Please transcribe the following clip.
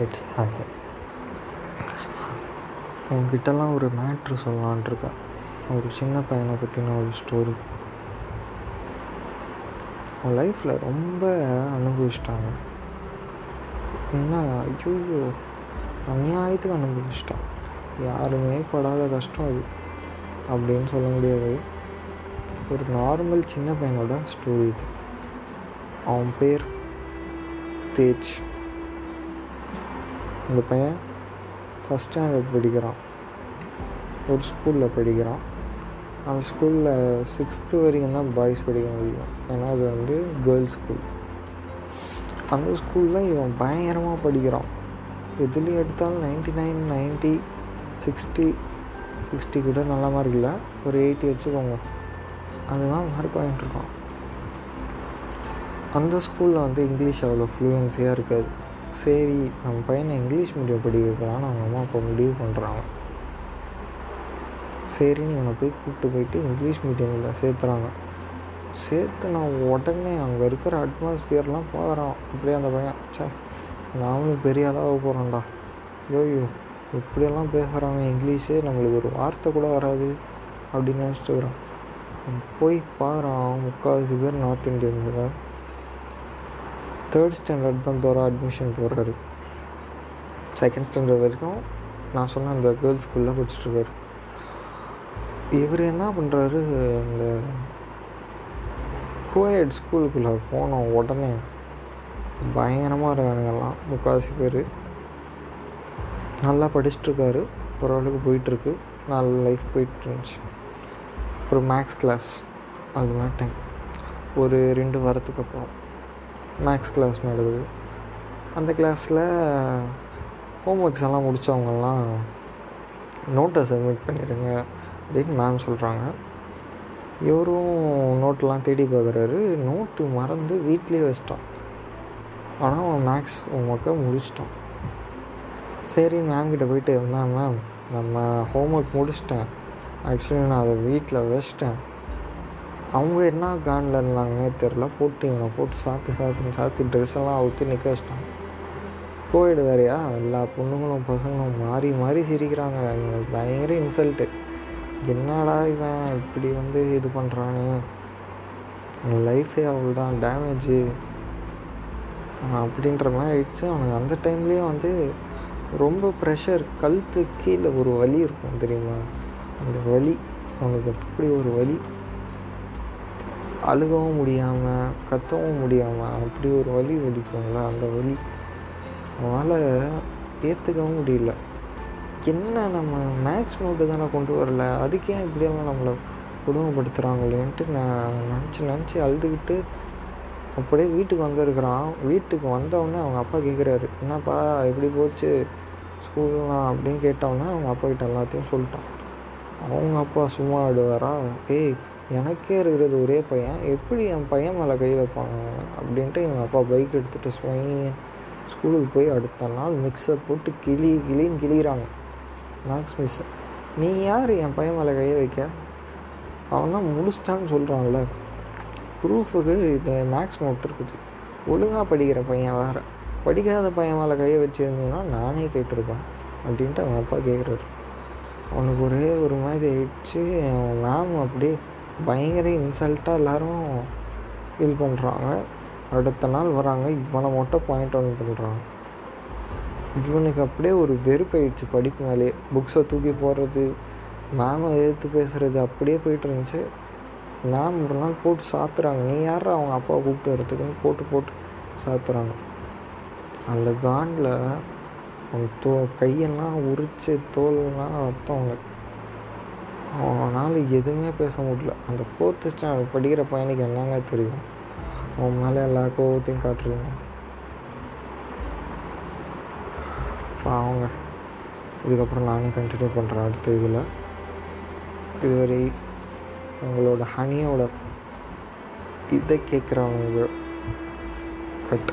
It's happen உங்ககிட்டலாம் ஒரு matter சொல்லலான்ட்ருக்கேன் ஒரு சின்ன பையனை பற்றின ஒரு ஸ்டோரி அவன் லைஃப்பில் ரொம்ப அனுபவிச்சிட்டாங்க. என்ன? ஐயோ அநியாயத்துக்கு அனுபவிச்சிட்டான். யாருமே படாத கஷ்டம் அது. அப்படின்னு சொல்ல முடியாது. ஒரு நார்மல் சின்ன பையனோட ஸ்டோரி இது. அவன் பேர் தேஜ். அந்த பையன் ஃபஸ்ட் ஸ்டாண்டர்ட் படிக்கிறான். ஒரு ஸ்கூலில் படிக்கிறான். அந்த ஸ்கூலில் சிக்ஸ்த்து வரைக்கும் தான் பாய்ஸ் படிக்க முடியும். ஏன்னா அது வந்து கேர்ள்ஸ் ஸ்கூல் அந்த ஸ்கூலில் இவன் பயங்கரமாக படிக்கிறான். எதுலேயும் எடுத்தாலும் ninety nine ninety sixty sixty கூட நல்ல மார்க் இல்லை. ஒரு எயிட்டி வச்சுக்கோங்க. அதுதான் மார்க் வாங்கிட்டுருக்கான் அந்த ஸ்கூலில் வந்து இங்கிலீஷ் அவ்வளோ ஃப்ளூயன்சியாக இருக்காது. சரி நம்ம பையனை இங்கிலீஷ் மீடியம் படிக்க வைக்கலான்னு அவங்க அம்மா அப்பா முடிவு பண்ணுறாங்க சரின்னு இவனை போய் கூப்பிட்டு போயிட்டு இங்கிலீஷ் மீடியமில் சேர்த்துறாங்க. சேர்த்து நான் உடனே அங்கே இருக்கிற அட்மாஸ்ஃபியர்லாம் பார்க்குறான் அப்படியே அந்த பையன் சே நானும் பெரிய அளவு போகிறேன்டா ஐயோ இப்படியெல்லாம் பேசுகிறாங்க இங்கிலீஷே நம்மளுக்கு ஒரு வார்த்தை கூட வராது அப்படின்னு நினச்சிட்டு போய் பார்க்குறான் முக்கால்வாசி பேர் நார்த் இந்தியன்ஸுங்க தேர்ட் ஸ்டாண்டர்ட் தான் தோற அட்மிஷன் போடுறாரு. செகண்ட் ஸ்டாண்டர்ட் வரைக்கும் நான் சொன்ன அந்த கேர்ள்ஸ் ஸ்கூலில் படிச்சுட்ருக்காரு இவர் என்ன பண்ணுறாரு இந்த கோயட் ஸ்கூலுக்குள்ளே போனோம் உடனே பயங்கரமாக இருக்கானுங்கெல்லாம் முக்கால்வாசி பேர். நல்லா படிச்சுட்ருக்காரு ஓரளவுக்கு போயிட்டுருக்கு. நல்ல லைஃப் போயிட்டு இருந்துச்சு. ஒரு மேக்ஸ் கிளாஸ் அது மாதிரி டைம் ஒரு ரெண்டு வாரத்துக்கு அப்புறம். மேக்ஸ் கிளாஸ் நடக்குது. அந்த கிளாஸில் ஹோம் ஒர்க்ஸ் எல்லாம் முடித்தவங்கெல்லாம் நோட்டை சப்மிட் பண்ணிடுங்க அப்படின்னு மேம் சொல்கிறாங்க இவரும் நோட்டெலாம் தேடி பார்க்குறாரு நோட்டு மறந்து வீட்லேயே வச்சிட்டான் ஆனால் அவன் மேக்ஸ் ஹோம் ஒர்க்கை முடிச்சிட்டான். சரி மேம் கிட்ட போயிட்டு மேம் மேம் நம்ம ஹோம் ஒர்க் முடிச்சிட்டேன். ஆக்சுவலி நான் அதை வீட்டில் வச்சிட்டேன். அவங்க என்ன காண்டில் இருந்தாங்கன்னே தெரில போட்டு இவனை போட்டு சாத்து சாத்துன்னு சாத்தி ட்ரெஸ் எல்லாம் அவுத்து நிற்க வச்சிட்டான். கோவிடு வேறையா எல்லா பொண்ணுங்களும் பசங்களும் மாறி மாறி சிரிக்கிறாங்க. இவனுக்கு பயங்கர இன்சல்ட்டு என்னடா இவன் இப்படி வந்து இது பண்ணுறானே லைஃபே அவ்வளோதான் டேமேஜு அப்படின்ற மாதிரி ஆயிடுச்சு. அவனுக்கு அந்த டைம்லேயே வந்து ரொம்ப ப்ரெஷர் கழுத்து கீழே ஒரு வலி இருக்கும் தெரியுமா? அந்த வலி. அவனுக்கு அப்படி ஒரு வலி. அழுகவும் முடியாமல் கத்தவும் முடியாமல் அப்படி ஒரு வழி வலிக்கும்ல அந்த வழி அவனால் ஏற்றுக்கவும் முடியல. என்ன நம்ம மேக்ஸ் நோட்டு தானே கொண்டு வரல? அதுக்கே இப்படியெல்லாம் நம்மளை குடும்பப்படுத்துகிறாங்களேன்ட்டு நான் நினச்சி நினச்சி அழுதுகிட்டு அப்படியே வீட்டுக்கு வந்திருக்கிறான். வீட்டுக்கு வந்தவுடனே அவங்க அப்பா கேட்குறாரு என்னப்பா எப்படி போச்சு? ஸ்கூல்லாம்? அப்படின்னு கேட்டவுடனே அவங்க அப்பா கிட்ட எல்லாத்தையும் சொல்லிட்டான். அவங்க அப்பா சும்மா ஆடுவாரா? ஏய் எனக்கே இருக்கிறது ஒரே பையன். எப்படி என் பையன் மேலே கை வைப்பாங்க அப்படின்ட்டு எங்கள் அப்பா பைக் எடுத்துகிட்டு போய் ஸ்கூலுக்கு போய் அடுத்த நாள் மிக்ஸை போட்டு கிளி கிளின்னு கிளிகிறாங்க மேக்ஸ் மிஸ் நீ யார் என் பையன் மேலே கையை வைக்க? அவன் தான் முடிச்சிட்டான்னு சொல்கிறான்ல ப்ரூஃபுக்கு இது மேக்ஸ் நோட் இருக்குது. ஒழுங்காக படிக்கிற பையன் வேறு. படிக்காத பையன் மேலே கையை வச்சுருந்தீங்கன்னா நானே கேட்டிருப்பேன் அப்படின்ட்டு அவன் அப்பா கேட்குறாரு அவனுக்கு ஒரே ஒரு மாதிரி ஆயிடுச்சு. அவன் மேம் அப்படியே பயங்கர இன்சல்ட்டாக எல்லோரும் ஃபீல் பண்ணுறாங்க அடுத்த நாள் வராங்க இவனை மட்டும் பாயிண்ட் அவுட் பண்ணுறாங்க இவனுக்கு அப்படியே ஒரு வெறுப்பாயிடுச்சு படிப்பு மேலே. புக்ஸை தூக்கி போடுறது மேமை எதிர்த்து பேசுகிறது அப்படியே போயிட்டு இருந்துச்சு. மேம் ஒரு நாள் போட்டு சாத்துறாங்க. நீ யார் அவங்க அப்பாவை கூப்பிட்டு வரத்துக்குன்னு போட்டு போட்டு சாத்துறாங்க. அந்த காண்டில் அவன் தோ கையெல்லாம் உரித்து தோல்லாம் ரத்தம் அவனுக்கு. அவனால் எதுவுமே பேச முடியல. அந்த ஃபோர்த்து ஸ்டாண்டர்ட் படிக்கிற பையனுக்கு என்னங்க தெரியும்? அவன் மேலே எல்லா கோவத்தையும் காட்டுறீங்க. அவங்க இதுக்கப்புறம் நானே கண்டினியூ பண்ணுறேன் அடுத்த இதில். இதுவரை உங்களோட ஹனியோட இதை கேட்குறவங்க கட்.